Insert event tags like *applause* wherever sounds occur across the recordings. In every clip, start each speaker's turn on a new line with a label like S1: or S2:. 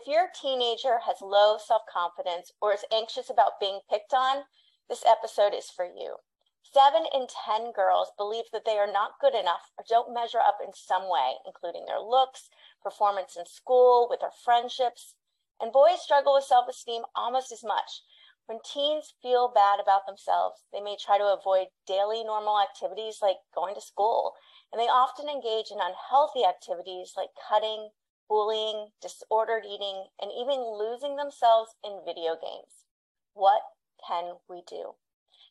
S1: If your teenager has low self confidence or is anxious about being picked on, this episode is for you. Seven in 10 girls believe that they are not good enough or don't measure up in some way, including their looks, performance in school, with their friendships. And boys struggle with self esteem almost as much. When teens feel bad about themselves, they may try to avoid daily normal activities like going to school, and they often engage in unhealthy activities like cutting, bullying, disordered eating, and even losing themselves in video games. What can we do?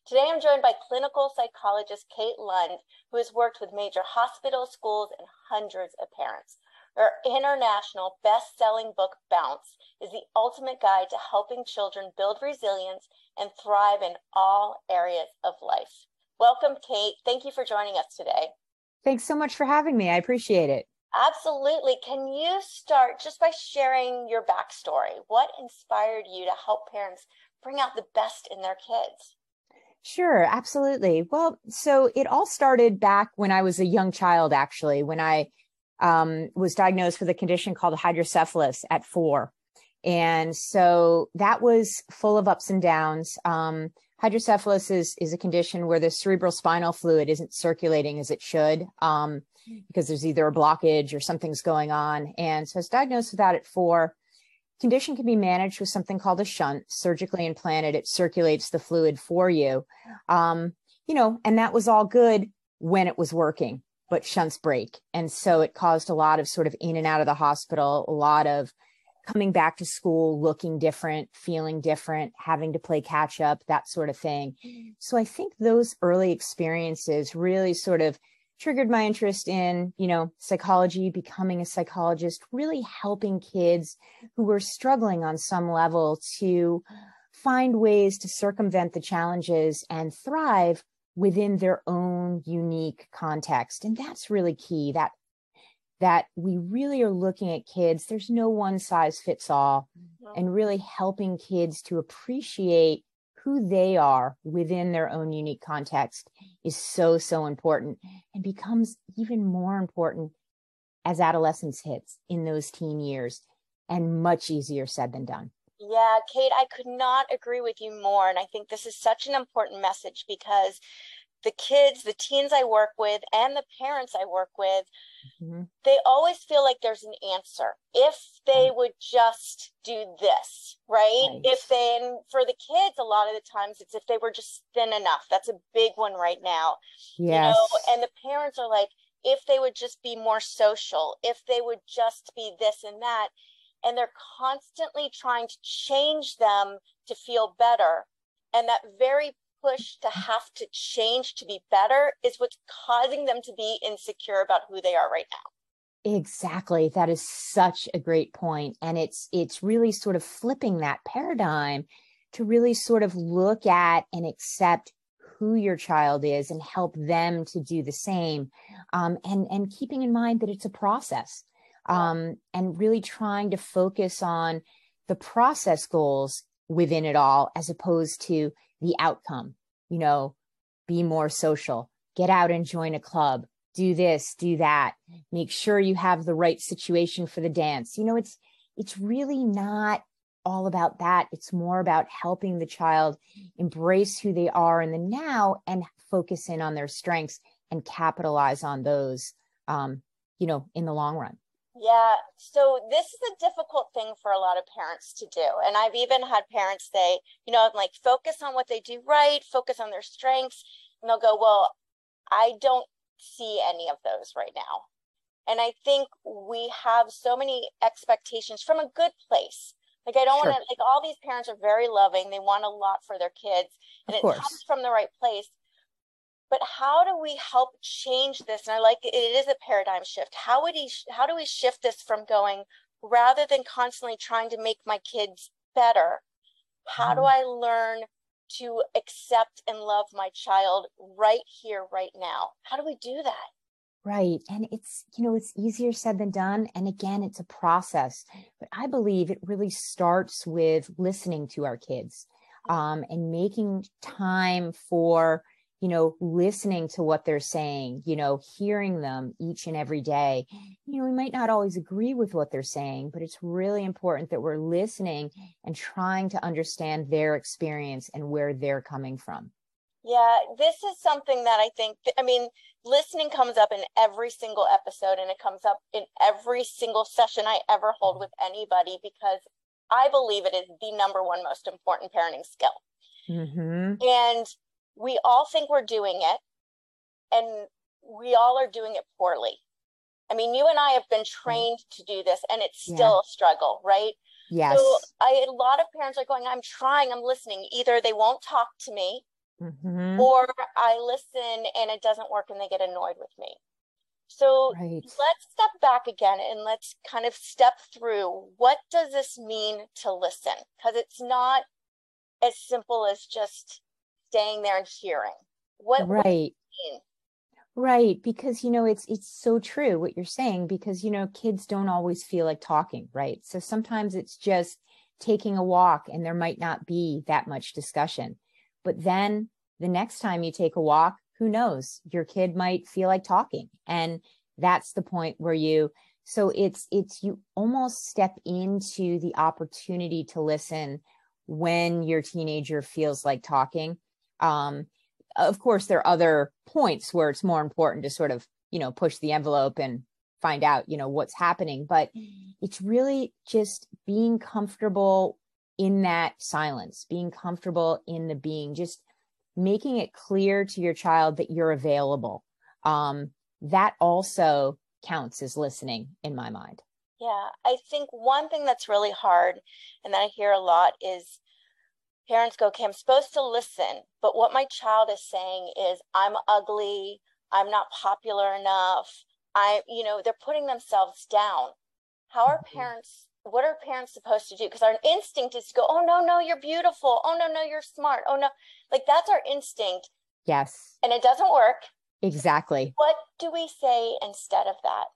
S1: Today I'm joined by clinical psychologist Kate Lund, who has worked with major hospitals, schools, and hundreds of parents. Her international best-selling book, Bounce, is the ultimate guide to helping children build resilience and thrive in all areas of life. Welcome, Kate. Thank you for joining us today.
S2: Thanks so much for having me. I appreciate it.
S1: Absolutely. Can you start just by sharing your backstory? What inspired you to help parents bring out the best in their kids?
S2: Sure, absolutely. Well, so it all started back when I was a young child, actually, when I um, was diagnosed with a condition called hydrocephalus at four. And so that was full of ups and downs. Um, hydrocephalus is, is a condition where the cerebral spinal fluid isn't circulating as it should. Um, because there's either a blockage or something's going on. And so I was diagnosed with that at four. Condition can be managed with something called a shunt, surgically implanted. It circulates the fluid for you. Um, you know, and that was all good when it was working, but shunts break. And so it caused a lot of sort of in and out of the hospital, a lot of coming back to school looking different, feeling different, having to play catch up, that sort of thing. So I think those early experiences really sort of triggered my interest in, you know, psychology, becoming a psychologist, really helping kids who were struggling on some level to find ways to circumvent the challenges and thrive within their own unique context. And that's really key that that we really are looking at kids. There's no one size fits all and really helping kids to appreciate who they are within their own unique context is so, so important and becomes even more important as adolescence hits in those teen years and much easier said than done.
S1: Yeah, Kate, I could not agree with you more. And I think this is such an important message because the kids, the teens I work with, and the parents I work with, mm-hmm. they always feel like there's an answer. If they would just do this, right? right? If they, and for the kids, a lot of the times it's if they were just thin enough. That's a big one right now.
S2: Yes. You know,
S1: and the parents are like, if they would just be more social, if they would just be this and that. And they're constantly trying to change them to feel better. And that very push to have to change to be better is what's causing them to be insecure about who they are right now.
S2: Exactly. That is such a great. And it's it's really sort of flipping that paradigm to really sort of look at and accept who your child is and help them to do the same. Um, and and keeping in mind that it's a process. Um, and really trying to focus on the process goals within it all as opposed to the outcome. You know, be more social, get out and join a club, do this, do that, make sure you have the right situation for the dance. You know, it's it's really not all about that. It's more about helping the child embrace who they are in the now and focus in on their strengths and capitalize on those, um, you know, in the long run.
S1: Yeah. So this is a difficult thing for a lot of parents to do. And I've even had parents say, you know, I'm like, focus on what they do right, focus on their strengths. And they'll go, well, I don't see any of those right now. And I think we have so many expectations from a good place. Like I don't sure. want to like all these parents are very loving. They want a lot for their kids and of it course. comes from the right place but how do we help change this and i like it is a paradigm shift how would he how do we shift this from going rather than constantly trying to make my kids better, how do
S2: Mm-hmm.
S1: I learn to accept and love my child right here, right now? How do we do that?
S2: Right. And it's, you know, it's easier said than done. And again, it's a process. But I believe it really starts with listening to our kids um, and making time for, you know, listening to what they're saying, you know, hearing them each and every day. You know, we might not always agree with what they're saying, but it's really important that we're listening and trying to understand their experience and where they're coming from.
S1: Yeah, this is something that I think, I mean, listening comes up in every single episode and it comes up in every single session I ever hold with anybody because I believe it is the number one most important parenting skill.
S2: Mm-hmm.
S1: And we all think we're doing it and we all are doing it poorly. I mean, you and I have been trained to do this and it's
S2: Yeah.
S1: still a struggle, right?
S2: Yes.
S1: So I a lot of parents are going, I'm trying, I'm listening. Either they won't talk to me
S2: mm-hmm.
S1: or I listen and it doesn't work and they get annoyed with me. So
S2: Right.
S1: let's step back again and let's kind of step through what does this mean to listen? Because it's not as simple as just staying there and hearing. What, what
S2: Right.
S1: mean?
S2: Right, because you know it's it's so true what you're saying because you know kids don't always feel like talking, right? So sometimes it's just taking a walk and there might not be that much discussion. But then the next time you take a walk, who knows? Your kid might feel like talking. And that's the point where you so it's it's you almost step into the opportunity to listen when your teenager feels like talking. Um of course there are other points where it's more important to sort of you know push the envelope and find out you know what's happening but it's really just being comfortable in that silence being comfortable in the being just making it clear to your child that you're available. Um that also counts as listening in my mind.
S1: Yeah, I think one thing that's really hard and that I hear a lot is parents go, okay, I'm supposed to listen, but what my child is saying is, I'm ugly, I'm not popular enough. I, you know, they're putting themselves down. How are
S2: Mhm.
S1: parents, what are parents supposed to do? Because our instinct is to go, oh, no, no, you're beautiful. Oh, no, no, you're smart. Oh, no. Like that's our instinct.
S2: yes
S1: And it doesn't work.
S2: exactly
S1: What do we say instead of that?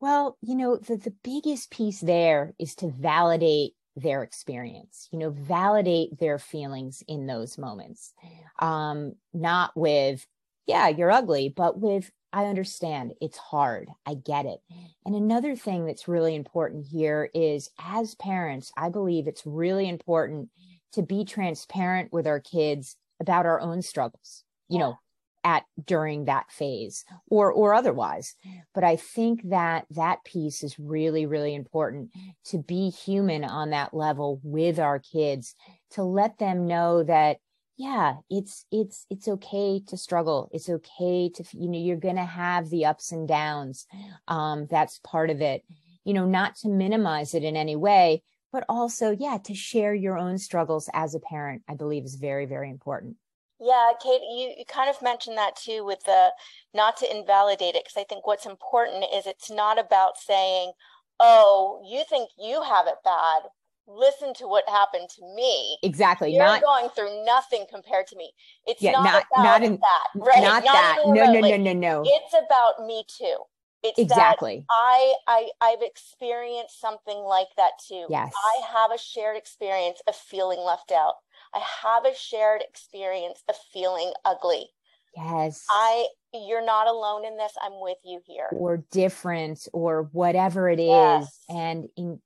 S2: Well, you know, the, the biggest piece there is to validate their experience, you know, validate their feelings in those moments. Um, not with, yeah, you're ugly, but with, I understand it's hard. I get it. And another thing that's really important here is as parents, I believe it's really important to be transparent with our kids about our own struggles, you
S1: Yeah.
S2: know, at during that phase or or otherwise. But i think that that piece is really really important to be human on that level with our kids to let them know that yeah it's it's it's okay to struggle. It's okay to you know you're to have the ups and downs um that's part of it. You know not to minimize it in any way but also yeah to share your own struggles as a parent i believe is very very important
S1: Yeah, Kate, you, you kind of mentioned that too with the not to invalidate it, because I think what's important is it's not about saying, oh, you think you have it bad. Listen to what happened to me.
S2: exactly
S1: You're
S2: not
S1: going through nothing compared to me. It's
S2: Yeah,
S1: not,
S2: not-
S1: about
S2: not in-
S1: that, right?
S2: not, that
S1: even
S2: no no no no no
S1: It's about me too. It's that
S2: exactly
S1: I, I I've experienced something like that too.
S2: Yes.
S1: I have a shared experience of feeling left out. I have a shared experience of feeling ugly.
S2: yes
S1: I you're not alone in this. I'm with you here.
S2: or different or whatever it is
S1: Yes.
S2: and in,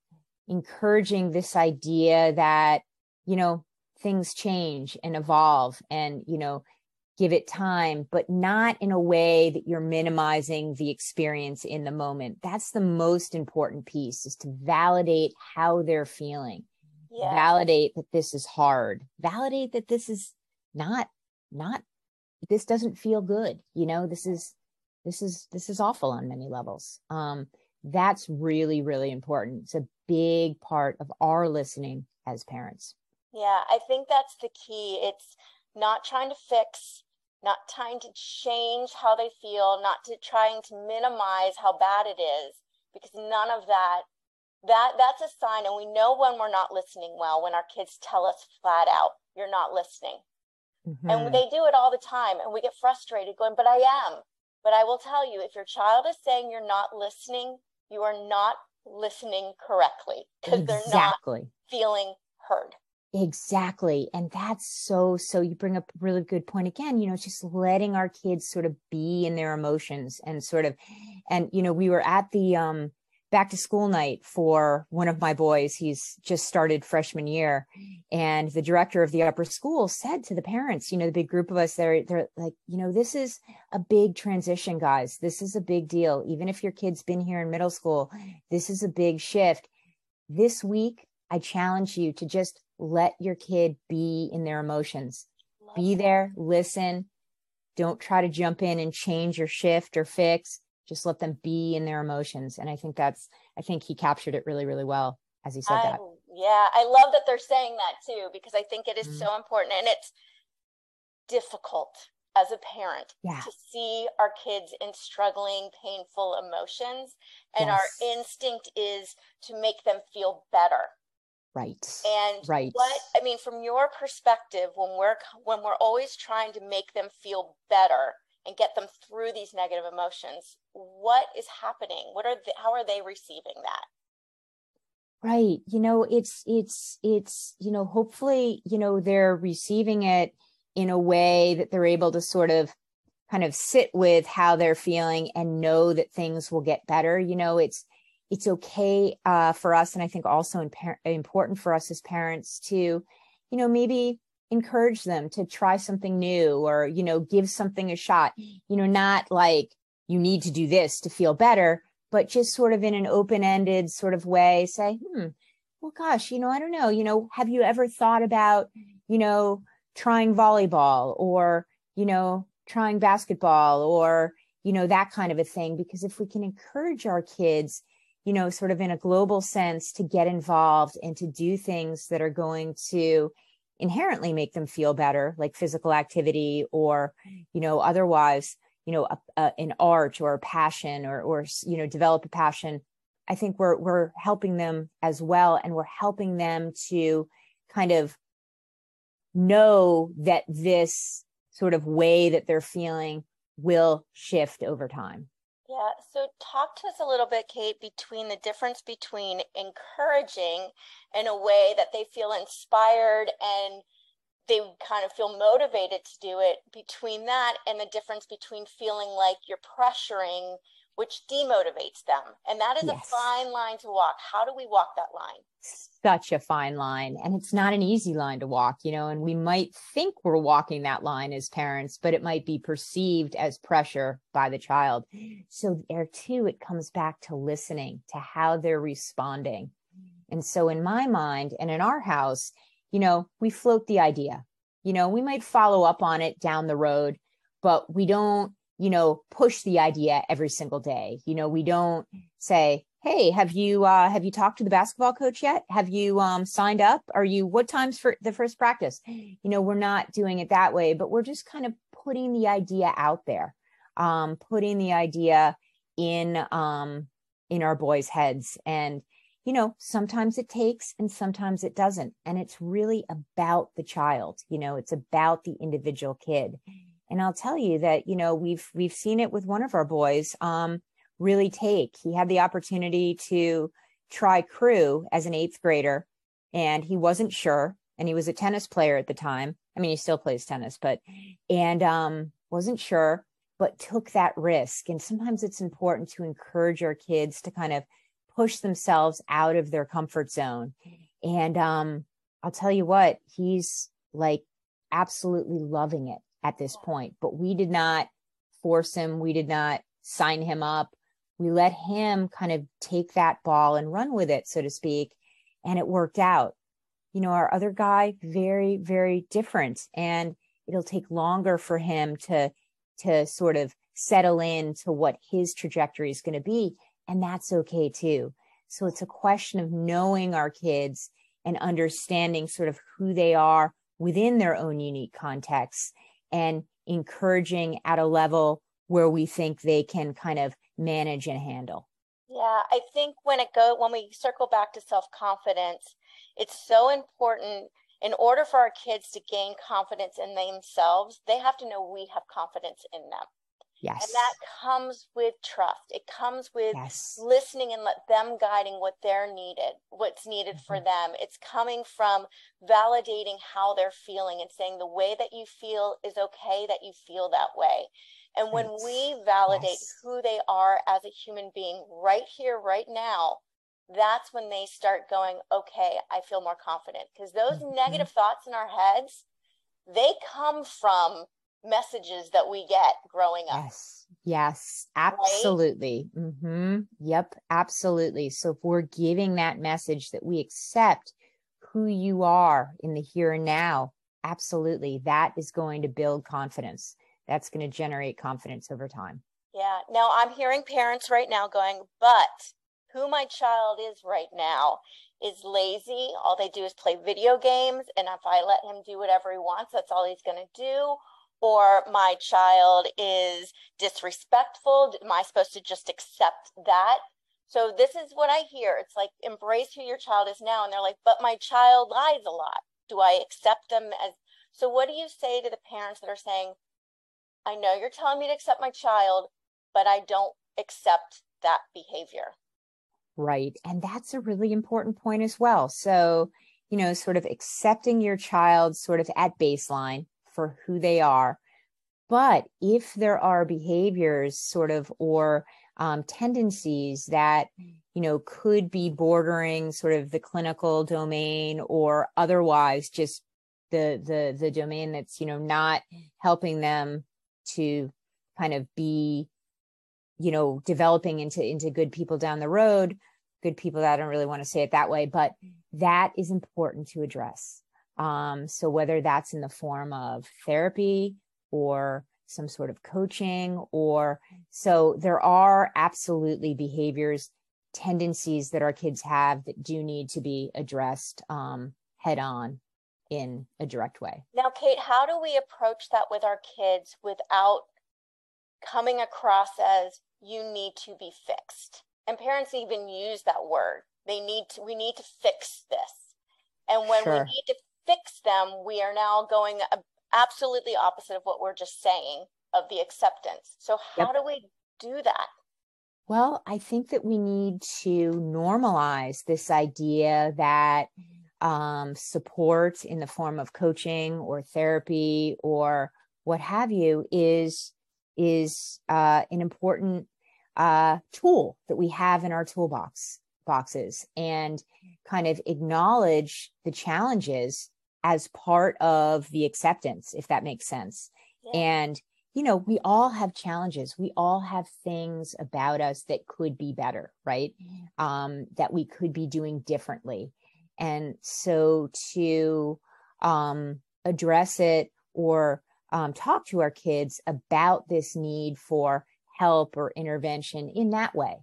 S2: encouraging this idea that you know things change and evolve and you know give it time but not in a way that you're minimizing the experience in the moment that's the most important piece is to validate how they're feeling
S1: Yeah.
S2: validate that this is hard validate that this is not not this doesn't feel good you know this is this is this is awful on many levels um that's really really important it's a big part of our listening as parents
S1: Yeah, I think that's the key. It's not trying to fix, not trying to change how they feel, not to trying to minimize how bad it is, because none of that that that's a sign and we know when we're not listening well when our kids tell us flat out you're not listening mm-hmm. and they do it all the time and we get frustrated going but i am but i will tell you if your child is saying you're not listening you are not listening correctly because exactly. they're not feeling heard
S2: Exactly. And that's so, so you bring up a really good point again, you know, just letting our kids sort of be in their emotions and sort of, and, you know, we were at the, um, back to school night for one of my boys. He's just started freshman year. And the director of the upper school said to the parents, you know, the big group of us there, they're like, you know, this is a big transition, guys. This is a big deal. Even if your kid's been here in middle school, this is a big shift. This week, I challenge you to just let your kid be in their emotions. Love be there, listen. Don't try to jump in and change or shift or fix. Just let them be in their emotions. And I think that's, I think he captured it really, really well as he said
S1: I,
S2: that.
S1: Yeah, I love that they're saying that too, because I think it is mm-hmm. so important and it's difficult as a parent yeah. to see our kids in struggling, painful emotions. And yes. our instinct is to make them feel better
S2: Right.
S1: And
S2: right.
S1: what I mean from your perspective when we're when we're always trying to make them feel better and get them through these negative emotions, what is happening? What are the, how are they receiving that?
S2: Right. You know, it's it's it's you know, hopefully, you know, they're receiving it in a way that they're able to sort of kind of sit with how they're feeling and know that things will get better. You know, it's it's okay uh, for us, and I think also imp- important for us as parents to, you know, maybe encourage them to try something new or you know give something a shot. You know, not like you need to do this to feel better, but just sort of in an open-ended sort of way, say, hmm, well, gosh, you know, I don't know, you know, have you ever thought about, you know, trying volleyball or you know trying basketball or you know that kind of a thing because if we can encourage our kids you know, sort of in a global sense to get involved and to do things that are going to inherently make them feel better, like physical activity or, you know, otherwise, you know, a, a, an art or a passion or, or, you know, develop a passion. I think we're, we're helping them as well. And we're helping them to kind of know that this sort of way that they're feeling will shift over time.
S1: Yeah, so talk to us a little bit, Kate, between the difference between encouraging in a way that they feel inspired and they kind of feel motivated to do it, between that and the difference between feeling like you're pressuring which demotivates them. And that is yes. a fine line to walk. How do we walk that line?
S2: Such a fine line. And it's not an easy line to walk, you know, and we might think we're walking that line as parents, but it might be perceived as pressure by the child. So there too, it comes back to listening to how they're responding. And so in my mind and in our house, you know, we float the idea. You know, we might follow up on it down the road, but we don't you know, push the idea every single day. You know, we don't say, "Hey, have you uh have you talked to the basketball coach yet? Have you um signed up? Are you what times for the first practice?" *gasps* You know, we're not doing it that way, but we're just kind of putting the idea out there. Um putting the idea in um in our boys' heads and you know, sometimes it takes and sometimes it doesn't. And it's really about the child. You know, it's about the individual kid. And I'll tell you that, you know, we've we've seen it with one of our boys um, really take. He had the opportunity to try crew as an eighth grader, and he wasn't sure. And he was a tennis player at the time. I mean, he still plays tennis, but and um, wasn't sure, but took that risk. And sometimes it's important to encourage our kids to kind of push themselves out of their comfort zone. And um, I'll tell you what, he's like absolutely loving it at this point, but we did not force him. We did not sign him up. We let him kind of take that ball and run with it, so to speak. And it worked out. You know, our other guy, very, very different. And it'll take longer for him to, to sort of settle in to what his trajectory is going to be. And that's okay too. So it's a question of knowing our kids and understanding sort of who they are within their own unique contexts and encouraging at a level where we think they can kind of manage and handle.
S1: Yeah, I think when it go when we circle back to self-confidence, it's so important in order for our kids to gain confidence in themselves, they have to know we have confidence in them.
S2: Yes.
S1: And that comes with trust. It comes with
S2: yes.
S1: listening and let them guiding what they're needed, what's needed mm-hmm. for them. It's coming from validating how they're feeling and saying the way that you feel is okay that you feel that way. And when right. we validate yes. who they are as a human being right here, right now, that's when they start going, okay, I feel more confident. Because those mm-hmm. negative thoughts in our heads, they come from messages that we get growing up.
S2: Yes. Yes, absolutely. Right? Mm-hmm. Yep, absolutely. So if we're giving that message that we accept who you are in the here and now, absolutely, that is going to build confidence. That's going to generate confidence over time.
S1: Yeah. Now I'm hearing parents right now going, but who my child is right now is lazy. All they do is play video games. And if I let him do whatever he wants, that's all he's going to do or my child is disrespectful. Am I supposed to just accept that? So this is what I hear. It's like embrace who your child is now. And they're like, but my child lies a lot. Do I accept them as so what do you say to the parents that are saying, I know you're telling me to accept my child, but I don't accept that behavior?
S2: Right. And that's a really important point as well. So, you know, sort of accepting your child sort of at baseline for who they are. But if there are behaviors sort of or um, tendencies that, you know, could be bordering sort of the clinical domain or otherwise just the the the domain that's you know not helping them to kind of be you know developing into into good people down the road good people that i don't really want to say it that way but that is important to address. Um, so whether that's in the form of therapy or some sort of coaching or so there are absolutely behaviors tendencies that our kids have that do need to be addressed um, head on in a direct way
S1: now kate how do we approach that with our kids without coming across as you need to be fixed and parents even use that word they need to we need to fix this and when sure. we need to fix them, we are now going absolutely opposite of what we're just saying of the acceptance. So, how yep. do we do that?
S2: Well, I think that we need to normalize this idea that um, support in the form of coaching or therapy or what have you is is uh, an important uh, tool that we have in our toolbox boxes and kind of acknowledge the challenges as part of the acceptance, if that makes sense. Yeah. And, you know, we all have challenges. We all have things about us that could be better, right? Mm-hmm. Um, that we could be doing differently. And so to um, address it or um, talk to our kids about this need for help or intervention in that way,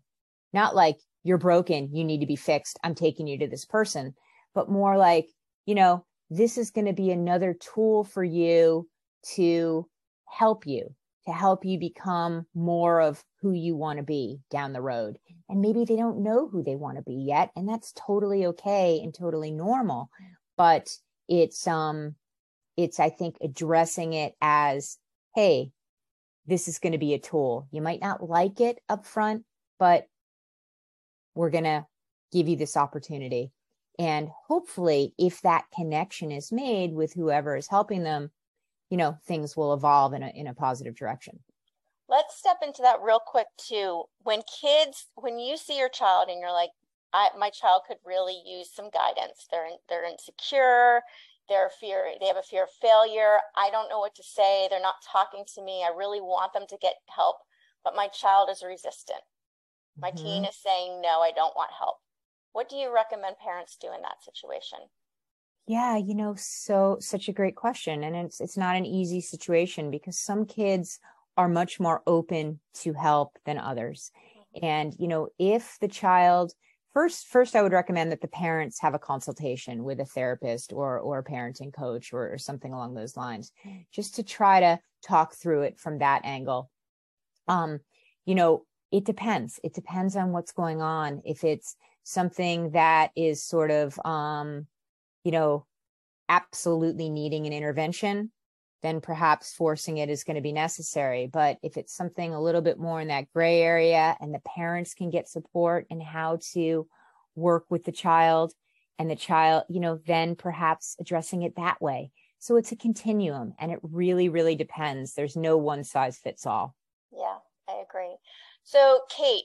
S2: not like you're broken, you need to be fixed, I'm taking you to this person, but more like, you know, this is going to be another tool for you to help you, to help you become more of who you want to be down the road. And maybe they don't know who they want to be yet. And that's totally okay and totally normal. But it's, um, it's, I think, addressing it as, hey, this is going to be a tool. You might not like it up front, but we're going to give you this opportunity and hopefully, if that connection is made with whoever is helping them, you know, things will evolve in a, in a positive direction.
S1: Let's step into that real quick too. When kids, when you see your child and you're like, I, my child could really use some guidance. They're they're insecure. They're fear. They have a fear of failure. I don't know what to say. They're not talking to me. I really want them to get help, but my child is resistant. My mm-hmm. teen is saying no. I don't want help. What do you recommend parents do in that situation?
S2: Yeah, you know, so such a great question and it's it's not an easy situation because some kids are much more open to help than others. Mm-hmm. And you know, if the child first first I would recommend that the parents have a consultation with a therapist or or a parenting coach or, or something along those lines just to try to talk through it from that angle. Um, you know, it depends. It depends on what's going on. If it's something that is sort of, um, you know, absolutely needing an intervention, then perhaps forcing it is going to be necessary. But if it's something a little bit more in that gray area and the parents can get support and how to work with the child and the child, you know, then perhaps addressing it that way. So it's a continuum and it really, really depends. There's no one size fits all.
S1: Yeah, I agree. So, Kate,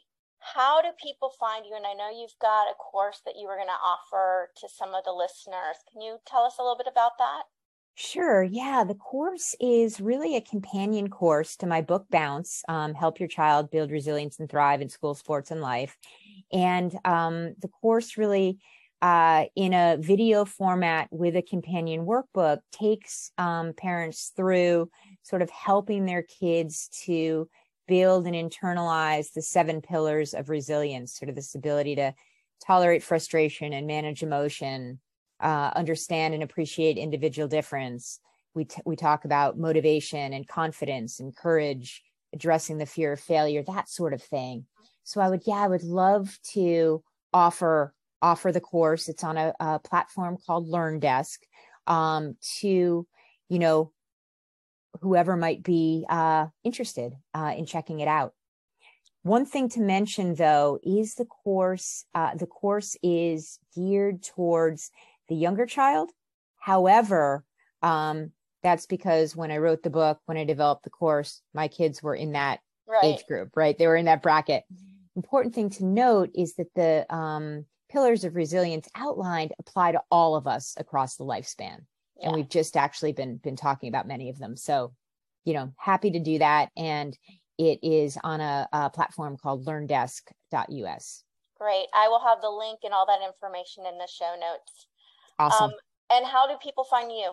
S1: how do people find you? And I know you've got a course that you were going to offer to some of the listeners. Can you tell us a little bit about that?
S2: Sure. Yeah. The course is really a companion course to my book, Bounce um, Help Your Child Build Resilience and Thrive in School, Sports, and Life. And um, the course really, uh, in a video format with a companion workbook, takes um, parents through sort of helping their kids to build and internalize the seven pillars of resilience, sort of this ability to tolerate frustration and manage emotion, uh, understand and appreciate individual difference. We, t- we talk about motivation and confidence and courage, addressing the fear of failure, that sort of thing. So I would, yeah, I would love to offer offer the course. It's on a, a platform called LearnDesk um, to, you know, whoever might be uh, interested uh, in checking it out. One thing to mention, though, is the course. Uh, the course is geared towards the younger child. However, um, that's because when I wrote the book, when I developed the course, my kids were in that right. age group, right? They were in that bracket. Important thing to note is that the um, pillars of resilience outlined apply to all of us across the lifespan yeah. and we've just actually been been talking about many of them. So you know happy to do that. And it is on a, a platform called learndesk.us
S1: great. I will have the link and all that information in the show notes.
S2: Awesome. Um,
S1: and how do people find you?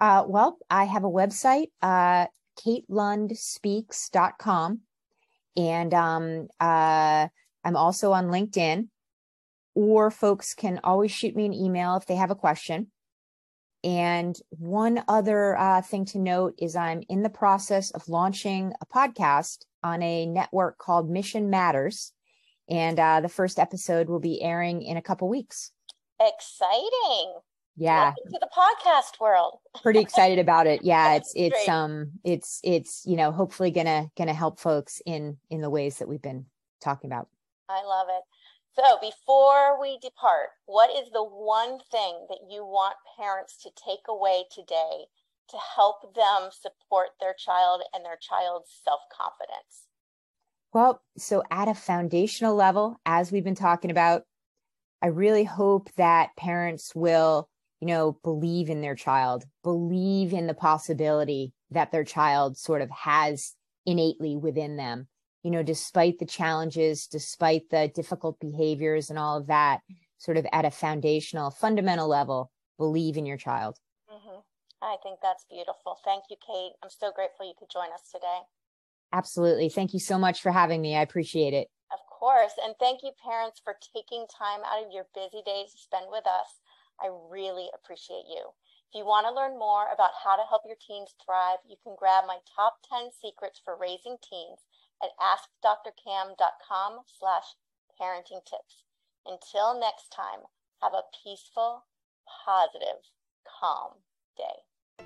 S2: Uh, well i have a website uh, katelundspeaks.com and um, uh, i'm also on linkedin. Or folks can always shoot me an email if they have a question and one other uh, thing to note is I'm in the process of launching a podcast on a network called Mission Matters. And uh, the first episode will be airing in a couple weeks.
S1: Exciting.
S2: Yeah.
S1: Welcome to the podcast world. *laughs*
S2: Pretty excited about it. Yeah, it's it's great. um it's it's you know hopefully gonna gonna help folks in in the ways that we've been talking about.
S1: I love it. So before we depart, what is the one thing that you want parents to take away today to help them support their child and their child's self-confidence?
S2: Well, so at a foundational level, as we've been talking about, I really hope that parents will, you know, believe in their child, believe in the possibility that their child sort of has innately within them you know, despite the challenges, despite the difficult behaviors and all of that, sort of at a foundational, fundamental level, believe in your child.
S1: Mm-hmm. I think that's beautiful. Thank you, Kate. I'm so grateful you could join us today.
S2: Absolutely. Thank you so much for having me. I appreciate it.
S1: Of course. And thank you, parents, for taking time out of your busy days to spend with us. I really appreciate you. If you want to learn more about how to help your teens thrive, you can grab my top 10 secrets for raising teens at askdrcam.com slash parenting tips. Until next time, have a peaceful, positive, calm day.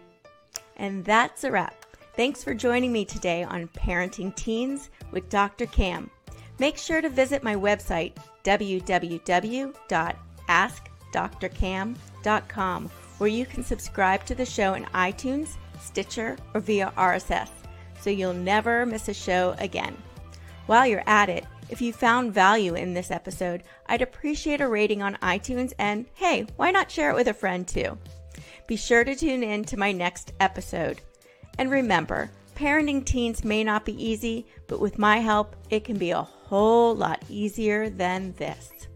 S3: And that's a wrap. Thanks for joining me today on Parenting Teens with Dr. Cam. Make sure to visit my website, www.askdrcam.com, where you can subscribe to the show in iTunes, Stitcher, or via RSS so you'll never miss a show again. While you're at it, if you found value in this episode, I'd appreciate a rating on iTunes and hey, why not share it with a friend too? Be sure to tune in to my next episode. And remember, parenting teens may not be easy, but with my help, it can be a whole lot easier than this.